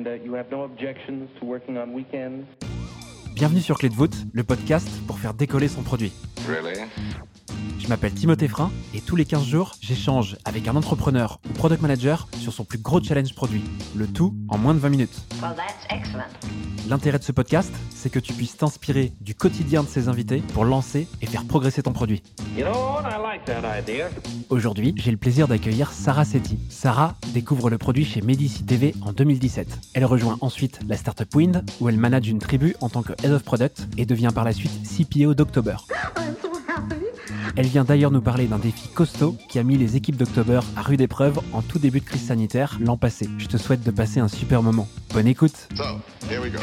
And uh, you have no objections to working on weekends? Bienvenue sur Clé de voûte, le podcast pour faire décoller son produit. Really? Je m'appelle Timothée Frein et tous les 15 jours, j'échange avec un entrepreneur ou product manager sur son plus gros challenge produit. Le tout en moins de 20 minutes. Well, that's excellent. L'intérêt de ce podcast, c'est que tu puisses t'inspirer du quotidien de ses invités pour lancer et faire progresser ton produit. You know like. Aujourd'hui, j'ai le plaisir d'accueillir Sarah Setti. Sarah découvre le produit chez Medici TV en 2017. Elle rejoint ensuite la startup Wind, où elle manage une tribu en tant que Head of Product et devient par la suite CPO d'October. Elle vient d'ailleurs nous parler d'un défi costaud qui a mis les équipes d'October à rude épreuve en tout début de crise sanitaire l'an passé. Je te souhaite de passer un super moment. Bonne écoute. So, here we go.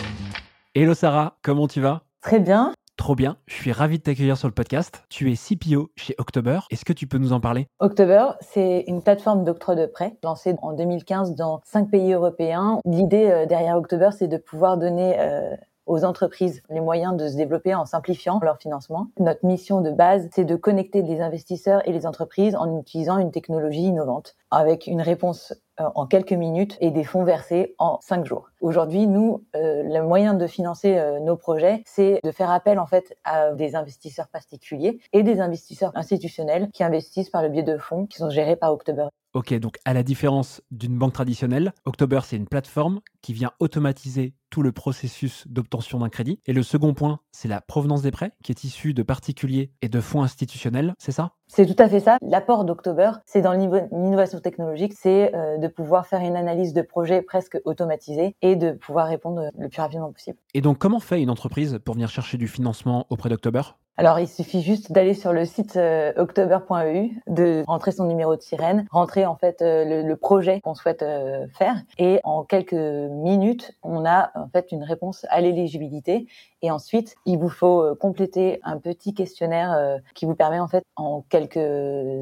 Hello Sarah, comment tu vas? Très bien. Trop bien, je suis ravi de t'accueillir sur le podcast. Tu es CPO chez October. Est-ce que tu peux nous en parler? October, c'est une plateforme d'octroi de prêts lancée en 2015 dans cinq pays européens. L'idée euh, derrière October, c'est de pouvoir donner euh, aux entreprises les moyens de se développer en simplifiant leur financement. Notre mission de base, c'est de connecter les investisseurs et les entreprises en utilisant une technologie innovante avec une réponse en quelques minutes et des fonds versés en cinq jours. Aujourd'hui, nous, euh, le moyen de financer euh, nos projets, c'est de faire appel en fait à des investisseurs particuliers et des investisseurs institutionnels qui investissent par le biais de fonds qui sont gérés par October. Ok, donc à la différence d'une banque traditionnelle, October c'est une plateforme qui vient automatiser tout le processus d'obtention d'un crédit. Et le second point, c'est la provenance des prêts, qui est issue de particuliers et de fonds institutionnels, c'est ça? C'est tout à fait ça. L'apport d'October, c'est dans l'inno- l'innovation technologique, c'est euh, de pouvoir faire une analyse de projet presque automatisée et de pouvoir répondre le plus rapidement possible. Et donc comment fait une entreprise pour venir chercher du financement auprès d'October? Alors, il suffit juste d'aller sur le site euh, october.eu, de rentrer son numéro de sirène, rentrer en fait euh, le, le projet qu'on souhaite euh, faire, et en quelques minutes, on a en fait une réponse à l'éligibilité. Et ensuite, il vous faut compléter un petit questionnaire qui vous permet en fait en quelques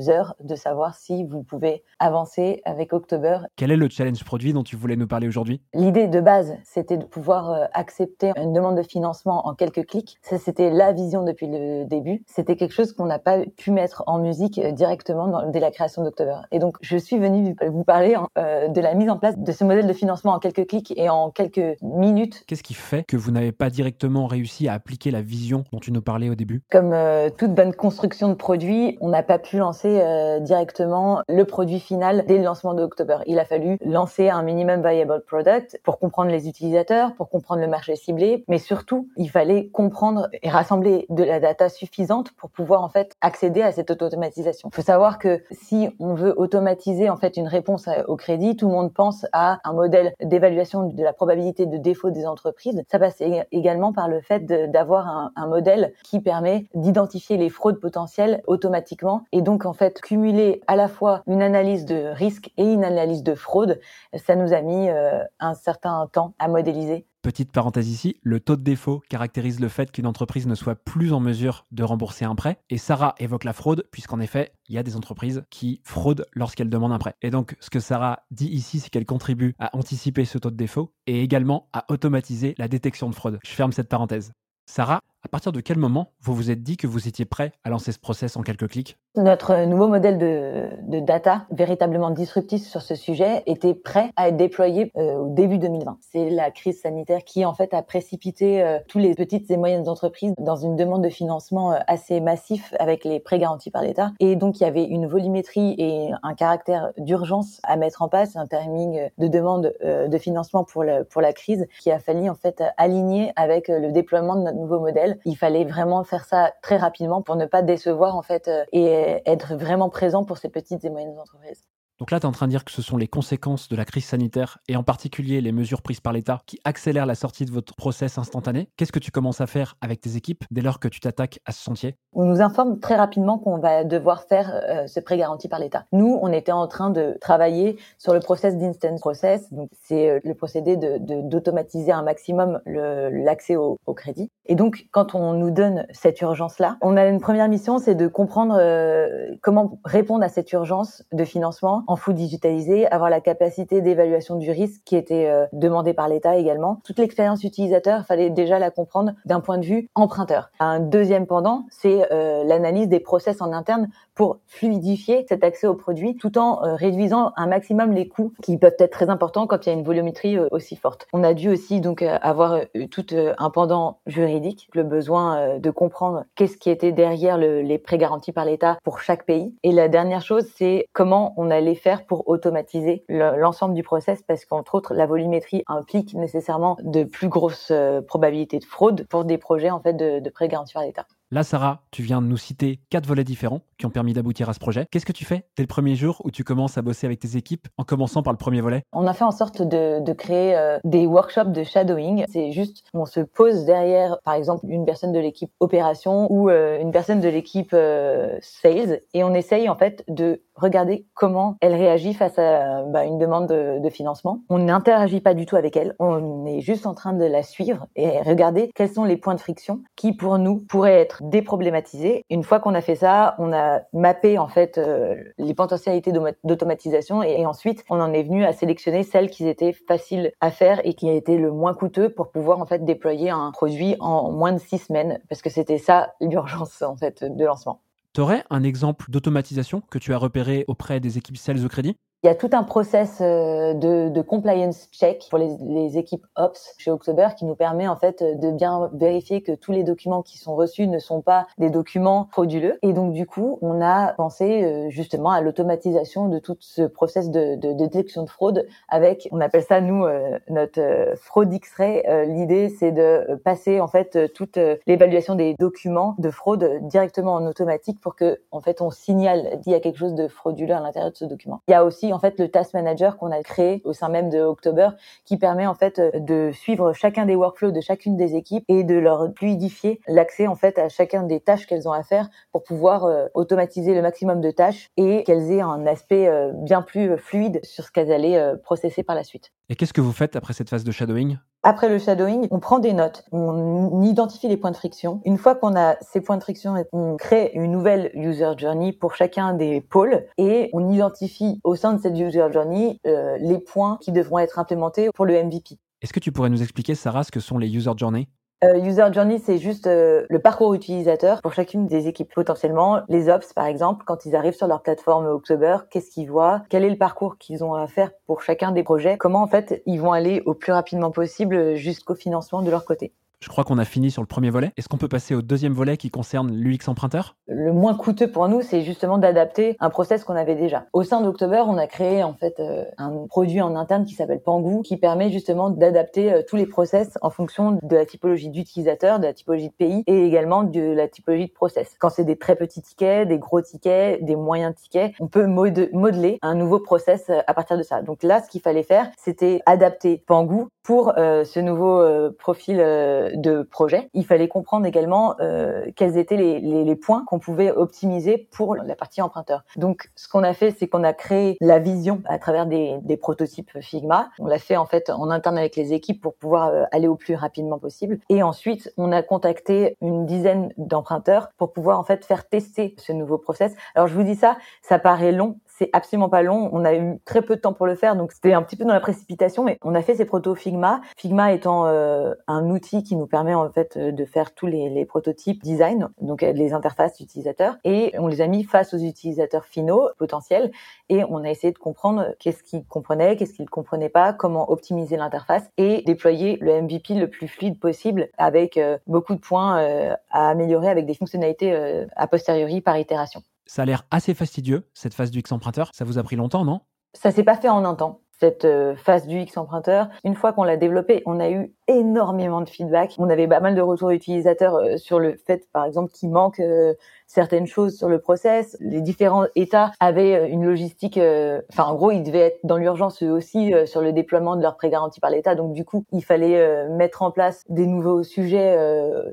heures de savoir si vous pouvez avancer avec October. Quel est le challenge produit dont tu voulais nous parler aujourd'hui? L'idée de base, c'était de pouvoir accepter une demande de financement en quelques clics. Ça, c'était la vision depuis le début. C'était quelque chose qu'on n'a pas pu mettre en musique euh, directement dans- dès la création d'October. Et donc, je suis venue vous parler hein, euh, de la mise en place de ce modèle de financement en quelques clics et en quelques minutes. Qu'est-ce qui fait que vous n'avez pas directement réussi à appliquer la vision dont tu nous parlais au début? Comme euh, toute bonne construction de produit, on n'a pas pu lancer euh, directement le produit final dès le lancement d'October. Il a fallu lancer un minimum viable product pour comprendre les utilisateurs, pour comprendre le marché ciblé, mais surtout, il fallait comprendre et rassembler de la data suffisante pour pouvoir en fait accéder à cette automatisation. Il faut savoir que si on veut automatiser en fait une réponse au crédit, tout le monde pense à un modèle d'évaluation de la probabilité de défaut des entreprises. Ça passe ég- également par le fait d'avoir un, un modèle qui permet d'identifier les fraudes potentielles automatiquement et donc en fait cumuler à la fois une analyse de risque et une analyse de fraude. Ça nous a mis euh, un certain temps à modéliser. Petite parenthèse ici, le taux de défaut caractérise le fait qu'une entreprise ne soit plus en mesure de rembourser un prêt. Et Sarah évoque la fraude, puisqu'en effet, il y a des entreprises qui fraudent lorsqu'elles demandent un prêt. Et donc, ce que Sarah dit ici, c'est qu'elle contribue à anticiper ce taux de défaut et également à automatiser la détection de fraude. Je ferme cette parenthèse. Sarah, à partir de quel moment vous vous êtes dit que vous étiez prêt à lancer ce process en quelques clics? Notre nouveau modèle de, data, véritablement disruptif sur ce sujet, était prêt à être déployé euh, au début 2020. C'est la crise sanitaire qui, en fait, a précipité euh, tous les petites et moyennes entreprises dans une demande de financement euh, assez massif avec les prêts garantis par l'État. Et donc, il y avait une volumétrie et un caractère d'urgence à mettre en place, un timing de demande de financement pour, pour la crise qui a fallu, en fait, aligner avec le déploiement de notre nouveau modèle. Il fallait vraiment faire ça très rapidement pour ne pas décevoir, en fait, euh, et être vraiment présent pour ces petites et moyennes entreprises. Donc là, tu es en train de dire que ce sont les conséquences de la crise sanitaire et en particulier les mesures prises par l'État qui accélèrent la sortie de votre process instantané. Qu'est-ce que tu commences à faire avec tes équipes dès lors que tu t'attaques à ce chantier On nous informe très rapidement qu'on va devoir faire euh, ce prêt garanti par l'État. Nous, on était en train de travailler sur le process d'instant process. Donc, c'est euh, le procédé de, de- d'automatiser un maximum l'accès au, au crédit. Et donc, quand on nous donne cette urgence-là, on a une première mission, c'est de comprendre euh, comment répondre à cette urgence de financement en full digitalisé, avoir la capacité d'évaluation du risque qui était euh, demandée par l'État également. Toute l'expérience utilisateur, il fallait déjà la comprendre d'un point de vue emprunteur. Un deuxième pendant, c'est et l'analyse des process en interne pour fluidifier cet accès au produit tout en réduisant un maximum les coûts qui peuvent être très importants quand il y a une volumétrie aussi forte. On a dû aussi donc avoir tout un pendant juridique, le besoin de comprendre qu'est-ce qui était derrière le, les prêts garantis par l'État pour chaque pays. Et la dernière chose, c'est comment on allait faire pour automatiser l'ensemble du process parce qu'entre autres, la volumétrie implique nécessairement de plus grosses euh, probabilités de fraude pour des projets en fait de, de prêts garantis par l'État. Là, Sarah, tu viens de nous citer quatre volets différents qui ont permis d'aboutir à ce projet. Qu'est-ce que tu fais dès le premier jour où tu commences à bosser avec tes équipes en commençant par le premier volet? On a fait en sorte de, créer euh, des workshops de shadowing. C'est juste, on se pose derrière, par exemple, une personne de l'équipe opération ou euh, une personne de l'équipe euh, sales et on essaye en fait de regarder comment elle réagit face à bah, une demande de, de financement. On n'interagit pas du tout avec elle, on est juste en train de la suivre et regarder quels sont les points de friction qui pour nous pourraient être déproblématisé. Une fois qu'on a fait ça, on a mappé en fait euh, les potentialités d'automatisation et, ensuite on en est venu à sélectionner celles qui étaient faciles à faire et qui étaient le moins coûteux pour pouvoir en fait déployer un produit en moins de six semaines parce que c'était ça l'urgence en fait de lancement. Tu aurais un exemple d'automatisation que tu as repéré auprès des équipes sales au crédit? Il y a tout un process euh, de, compliance check pour les, équipes Ops chez October qui nous permet en fait de bien vérifier que tous les documents qui sont reçus ne sont pas des documents frauduleux. Et donc du coup, on a pensé euh, justement à l'automatisation de tout ce process de, détection de fraude avec, on appelle ça nous euh, notre fraude X-ray. L'idée c'est de passer en fait toute l'évaluation des documents de fraude directement en automatique pour que en fait on signale qu'il y a quelque chose de frauduleux à l'intérieur de ce document. Il y a aussi en fait le task manager qu'on a créé au sein même de October qui permet en fait de suivre chacun des workflows de chacune des équipes et de leur fluidifier l'accès en fait à chacun des tâches qu'elles ont à faire pour pouvoir euh, automatiser le maximum de tâches et qu'elles aient un aspect euh, bien plus fluide sur ce qu'elles allaient euh, processer par la suite. Et qu'est-ce que vous faites après cette phase de shadowing? Après le shadowing, on prend des notes, on identifie les points de friction. Une fois qu'on a ces points de friction, on crée une nouvelle user journey pour chacun des pôles et on identifie au sein de cette user journey euh, les points qui devront être implémentés pour le MVP. Est-ce que tu pourrais nous expliquer, Sarah, ce que sont les user journeys? User journey, c'est juste euh, le parcours utilisateur pour chacune des équipes. Potentiellement, les ops, par exemple, quand ils arrivent sur leur plateforme October, qu'est-ce qu'ils voient? Quel est le parcours qu'ils ont à faire pour chacun des projets? Comment, en fait, ils vont aller au plus rapidement possible jusqu'au financement de leur côté? Je crois qu'on a fini sur le premier volet. Est-ce qu'on peut passer au deuxième volet qui concerne l'UX emprunteur? Le moins coûteux pour nous, c'est justement d'adapter un process qu'on avait déjà. Au sein d'October, on a créé en fait euh, un produit en interne qui s'appelle Pangou, qui permet justement d'adapter euh, tous les process en fonction de la typologie d'utilisateur, de la typologie de pays et également de la typologie de process. Quand c'est des très petits tickets, des gros tickets, des moyens tickets, on peut modeler un nouveau process euh, à partir de ça. Donc là, ce qu'il fallait faire, c'était adapter Pangou pour ce nouveau profil de projet. Il fallait comprendre également euh, quels étaient les, les, les points qu'on pouvait optimiser pour la partie emprunteur. Donc, ce qu'on a fait, c'est qu'on a créé la vision à travers des, des, prototypes Figma. On l'a fait en fait en interne avec les équipes pour pouvoir euh, aller au plus rapidement possible. Et ensuite, on a contacté une dizaine d'emprunteurs pour pouvoir en fait faire tester ce nouveau process. Alors, je vous dis ça, ça paraît long, c'est absolument pas long. On a eu très peu de temps pour le faire, donc c'était un petit peu dans la précipitation, mais on a fait ces protos Figma. Figma étant euh, un outil qui nous permet en fait de faire tous les, les prototypes design, donc euh, les interfaces utilisateurs, et on les a mis face aux utilisateurs finaux potentiels, et on a essayé de comprendre qu'est-ce qu'ils comprenaient, qu'est-ce qu'ils comprenaient pas, comment optimiser l'interface et déployer le MVP le plus fluide possible avec euh, beaucoup de points à améliorer avec des fonctionnalités a posteriori par itération. Ça a l'air assez fastidieux, cette phase du X emprunteur. Ça vous a pris longtemps, non? Ça s'est pas fait en un temps cette euh, phase du X emprunteur. Une fois qu'on l'a développé, on a eu énormément de feedback. On avait pas mal de retours utilisateurs euh, sur le fait, par exemple, qu'il manque euh, certaines choses sur le process. Les différents États avaient euh, une logistique. Enfin, en gros, ils devaient être dans l'urgence eux aussi sur le déploiement de leurs prêts garantis par l'État. Donc, du coup, il fallait mettre en place des nouveaux sujets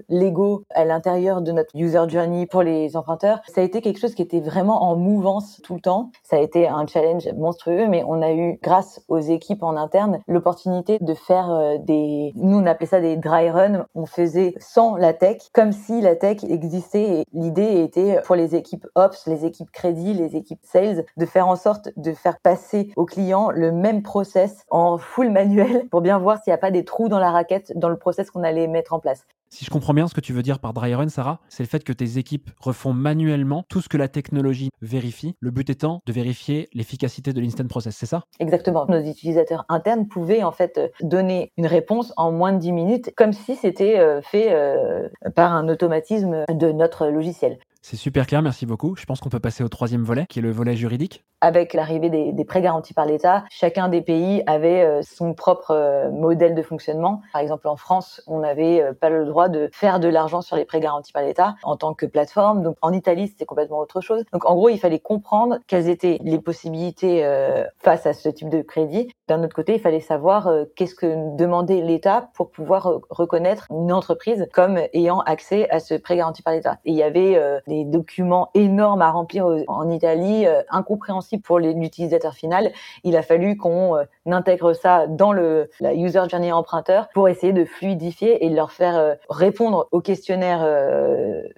légaux à l'intérieur de notre user journey pour les emprunteurs. Ça a été quelque chose qui était vraiment en mouvance tout le temps. Ça a été un challenge monstrueux, mais on a eu, grâce aux équipes en interne, l'opportunité de faire des nous, on appelait ça des dry runs. On faisait sans la tech, comme si la tech existait. L'idée été pour les équipes ops, les équipes crédit, les équipes sales, de faire en sorte de faire passer au client le même process en full manuel pour bien voir s'il n'y a pas des trous dans la raquette dans le process qu'on allait mettre en place. Si je comprends bien ce que tu veux dire par dry run, Sarah, c'est le fait que tes équipes refont manuellement tout ce que la technologie vérifie, le but étant de vérifier l'efficacité de l'instant process, c'est ça? Exactement. Nos utilisateurs internes pouvaient en fait donner une réponse en moins de 10 minutes, comme si c'était euh, fait euh, par un automatisme de notre logiciel. C'est super clair, merci beaucoup. Je pense qu'on peut passer au troisième volet, qui est le volet juridique. Avec l'arrivée des, prêts garantis par l'État, chacun des pays avait euh, son propre euh, modèle de fonctionnement. Par exemple, en France, on n'avait euh, pas le droit de faire de l'argent sur les prêts garantis par l'État en tant que plateforme. Donc, en Italie, c'était complètement autre chose. Donc, en gros, il fallait comprendre quelles étaient les possibilités face à ce type de crédit. D'un autre côté, il fallait savoir qu'est-ce que demandait l'État pour pouvoir reconnaître une entreprise comme ayant accès à ce prêt garanti par l'État. Et il y avait documents énormes à remplir en Italie, euh, incompréhensibles pour l'utilisateur final. Il a fallu qu'on euh, intègre ça dans le la user journey emprunteur pour essayer de fluidifier et de leur faire euh, répondre au questionnaire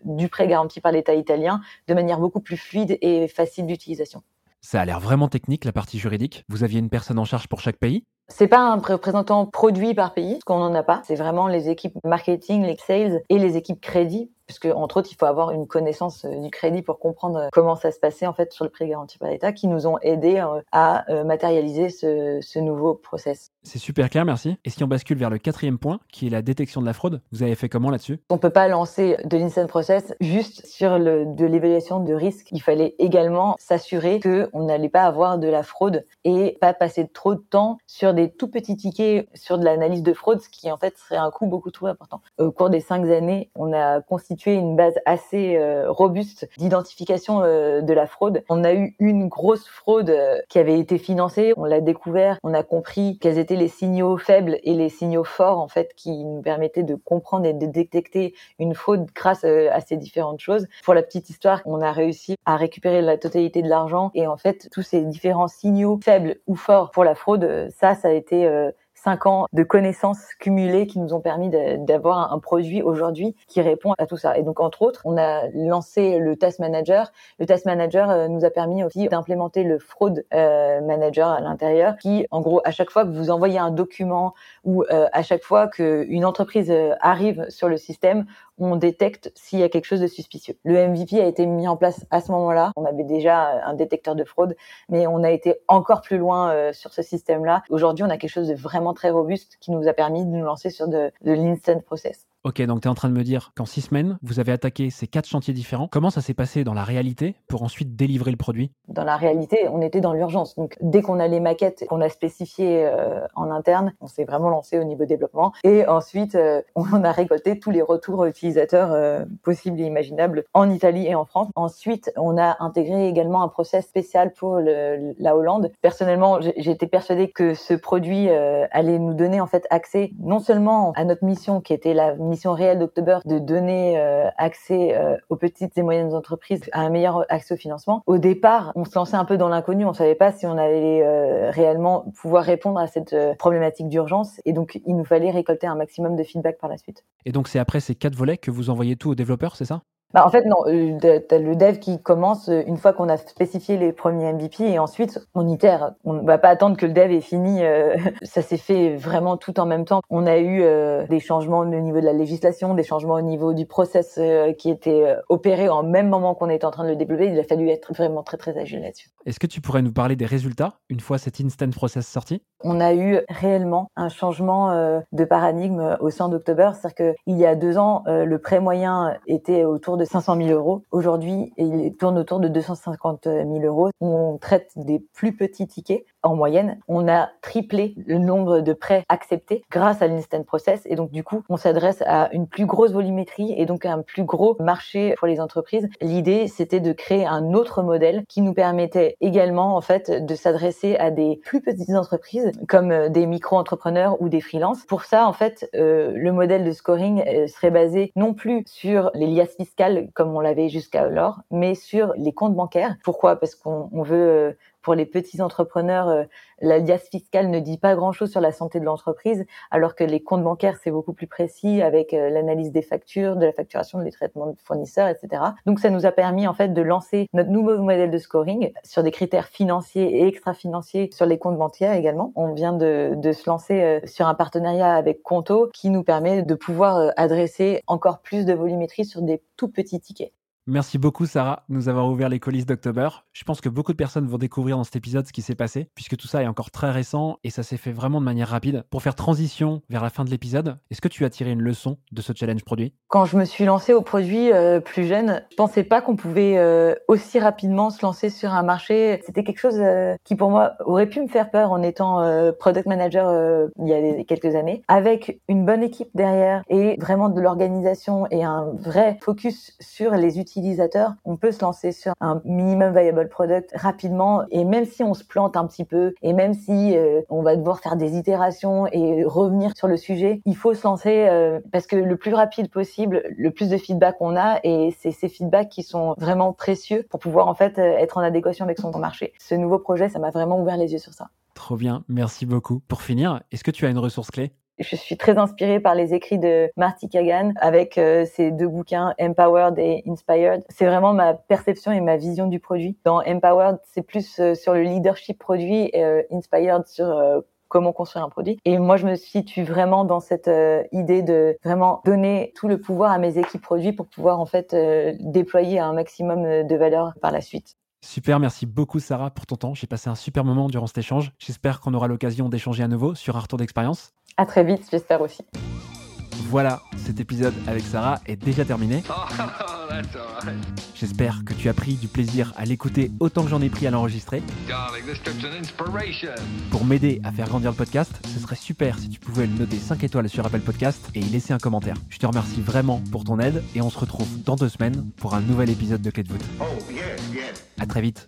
du prêt garanti par l'État italien de manière beaucoup plus fluide et facile d'utilisation. Ça a l'air vraiment technique, la partie juridique. Vous aviez une personne en charge pour chaque pays? C'est pas un représentant produit par pays, parce qu'on n'en a pas. C'est vraiment les équipes marketing, les sales et les équipes crédit puisque entre autres, il faut avoir une connaissance euh, du crédit pour comprendre euh, comment ça se passait en fait sur le prix garanti par l'État, qui nous ont aidés euh, à matérialiser ce, ce nouveau process. C'est super clair, merci. Et si on bascule vers le quatrième point, qui est la détection de la fraude, vous avez fait comment là-dessus? On peut pas lancer de l'instant process juste sur le, de l'évaluation de risque. Il fallait également s'assurer que on n'allait pas avoir de la fraude et pas passer trop de temps sur des tout petits tickets sur de l'analyse de fraude, ce qui en fait serait un coût beaucoup trop important. Au cours des cinq années, on a constitué une base assez euh, robuste d'identification euh, de la fraude. On a eu une grosse fraude euh, qui avait été financée, on l'a découvert, on a compris quels étaient les signaux faibles et les signaux forts en fait qui nous permettaient de comprendre et de détecter une fraude grâce à ces différentes choses. Pour la petite histoire, on a réussi à récupérer la totalité de l'argent et en fait tous ces différents signaux faibles ou forts pour la fraude, ça ça a été cinq ans de connaissances cumulées qui nous ont permis d'avoir un produit aujourd'hui qui répond à tout ça. Et donc, entre autres, on a lancé le Task Manager. Le Task Manager euh, nous a permis aussi d'implémenter le Fraud euh, Manager à l'intérieur, qui, en gros, à chaque fois que vous envoyez un document ou euh, à chaque fois qu'une entreprise arrive sur le système, on détecte s'il y a quelque chose de suspicieux. Le MVP a été mis en place à ce moment-là. On avait déjà un détecteur de fraude, mais on a été encore plus loin euh, sur ce système-là. Aujourd'hui, on a quelque chose de vraiment très robuste qui nous a permis de nous lancer sur de, de l'instant process. Ok, donc tu es en train de me dire qu'en six semaines, vous avez attaqué ces quatre chantiers différents. Comment ça s'est passé dans la réalité pour ensuite délivrer le produit? Dans la réalité, on était dans l'urgence. Donc dès qu'on a les maquettes qu'on a spécifiées euh, en interne, on s'est vraiment lancé au niveau développement. Et ensuite, euh, on a récolté tous les retours utilisateurs euh, possibles et imaginables en Italie et en France. Ensuite, on a intégré également un process spécial pour la Hollande. Personnellement, j'étais persuadée que ce produit allait nous donner en fait accès non seulement à notre mission qui était la mission réelle d'October de donner euh, accès euh, aux petites et moyennes entreprises à un meilleur accès au financement. Au départ, on se lançait un peu dans l'inconnu, on savait pas si on allait euh, réellement pouvoir répondre à cette problématique d'urgence et donc il nous fallait récolter un maximum de feedback par la suite. Et donc c'est après ces quatre volets que vous envoyez tout aux développeurs, c'est ça? Bah, en fait, non. Euh, t'as le dev qui commence euh, une fois qu'on a spécifié les premiers MVP et ensuite on itère. On va pas attendre que le dev ait fini. Euh, ça s'est fait vraiment tout en même temps. On a eu des changements au niveau de la législation, des changements au niveau du process qui étaient opérés en même moment qu'on était en train de le développer. Il a fallu être vraiment très très agile là-dessus. Est-ce que tu pourrais nous parler des résultats une fois cet instant process sorti? On a eu réellement un changement de paradigme au sein d'October. C'est-à-dire qu'il y a deux ans, le prêt moyen était autour de 500 000 euros. Aujourd'hui, il tourne autour de 250 000 euros. On traite des plus petits tickets en moyenne. On a triplé le nombre de prêts acceptés grâce à l'instant process. Et donc, du coup, on s'adresse à une plus grosse volumétrie et donc à un plus gros marché pour les entreprises. L'idée, c'était de créer un autre modèle qui nous permettait également, en fait, de s'adresser à des plus petites entreprises comme euh, des micro-entrepreneurs ou des freelances. Pour ça, en fait, euh, le modèle de scoring euh, serait basé non plus sur les liasses fiscales comme on l'avait jusqu'alors, mais sur les comptes bancaires. Pourquoi? Parce qu'on veut pour les petits entrepreneurs, euh, l'alias fiscal ne dit pas grand-chose sur la santé de l'entreprise, alors que les comptes bancaires, c'est beaucoup plus précis avec euh, l'analyse des factures, de la facturation, des traitements de fournisseurs, etc. Donc, ça nous a permis en fait de lancer notre nouveau modèle de scoring sur des critères financiers et extra-financiers sur les comptes bancaires également. On vient de, de se lancer euh, sur un partenariat avec Conto qui nous permet de pouvoir adresser encore plus de volumétrie sur des tout petits tickets. Merci beaucoup Sarah de nous avoir ouvert les coulisses d'October. Je pense que beaucoup de personnes vont découvrir dans cet épisode ce qui s'est passé, puisque tout ça est encore très récent et ça s'est fait vraiment de manière rapide. Pour faire transition vers la fin de l'épisode, est-ce que tu as tiré une leçon de ce challenge produit? Quand je me suis lancée au produit euh, plus jeune, je pensais pas qu'on pouvait euh, aussi rapidement se lancer sur un marché. C'était quelque chose euh, qui pour moi aurait pu me faire peur en étant product manager il y a quelques années. Avec une bonne équipe derrière et vraiment de l'organisation et un vrai focus sur les on peut se lancer sur un minimum viable product rapidement et même si on se plante un petit peu et même si euh, on va devoir faire des itérations et revenir sur le sujet, il faut se lancer euh, parce que le plus rapide possible, le plus de feedback on a et c'est ces feedbacks qui sont vraiment précieux pour pouvoir en fait euh, être en adéquation avec son marché. Ce nouveau projet, ça m'a vraiment ouvert les yeux sur ça. Trop bien, merci beaucoup. Pour finir, est-ce que tu as une ressource clé? Je suis très inspirée par les écrits de Marty Kagan avec euh, ses deux bouquins Empowered et Inspired. C'est vraiment ma perception et ma vision du produit. Dans Empowered, c'est plus euh, sur le leadership produit et euh, Inspired sur comment construire un produit. Et moi, je me situe vraiment dans cette idée de vraiment donner tout le pouvoir à mes équipes produits pour pouvoir en fait déployer un maximum de valeur par la suite. Super, merci beaucoup Sarah pour ton temps. J'ai passé un super moment durant cet échange. J'espère qu'on aura l'occasion d'échanger à nouveau sur un retour d'expérience. À très vite, j'espère aussi. Voilà, cet épisode avec Sarah est déjà terminé. Oh, j'espère que tu as pris du plaisir à l'écouter autant que j'en ai pris à l'enregistrer. Pour m'aider à faire grandir le podcast, ce serait super si tu pouvais le noter 5 étoiles sur Apple Podcast et y laisser un commentaire. Je te remercie vraiment pour ton aide et on se retrouve dans deux semaines pour un nouvel épisode de Clé de voûte. Oh, à très vite.